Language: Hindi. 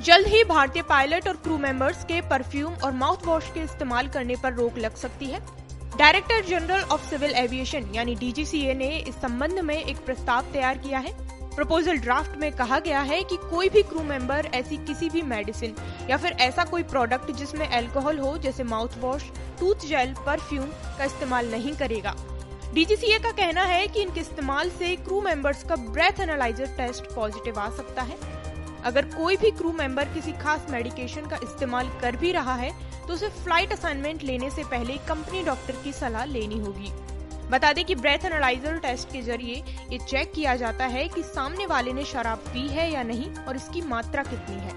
जल्द ही भारतीय पायलट और क्रू मेंबर्स के परफ्यूम और माउथ वॉश के इस्तेमाल करने पर रोक लग सकती है। Director general of civil aviation यानी डीजीसीए ने इस संबंध में एक प्रस्ताव तैयार किया है। प्रपोजल ड्राफ्ट में कहा गया है कि कोई भी क्रू मेंबर ऐसी किसी भी मेडिसिन या फिर ऐसा कोई प्रोडक्ट जिसमें अल्कोहल हो, जैसे mouth wash tooth gel perfume का इस्तेमाल नहीं करेगा। डीजीसीए का कहना है कि इनके इस्तेमाल से क्रू मेंबर्स का ब्रेथ एनालाइजर टेस्ट पॉजिटिव आ सकता है। अगर कोई भी क्रू मेंबर किसी खास मेडिकेशन का इस्तेमाल कर भी रहा है तो उसे फ़्लाइट असाइनमेंट लेने से पहले कंपनी डॉक्टर की सलाह लेनी होगी। बता दें कि ब्रेथ एनालाइजर टेस्ट के ज़रिए ये चेक किया जाता है कि सामने वाले ने शराब पी है या नहीं और इसकी मात्रा कितनी है।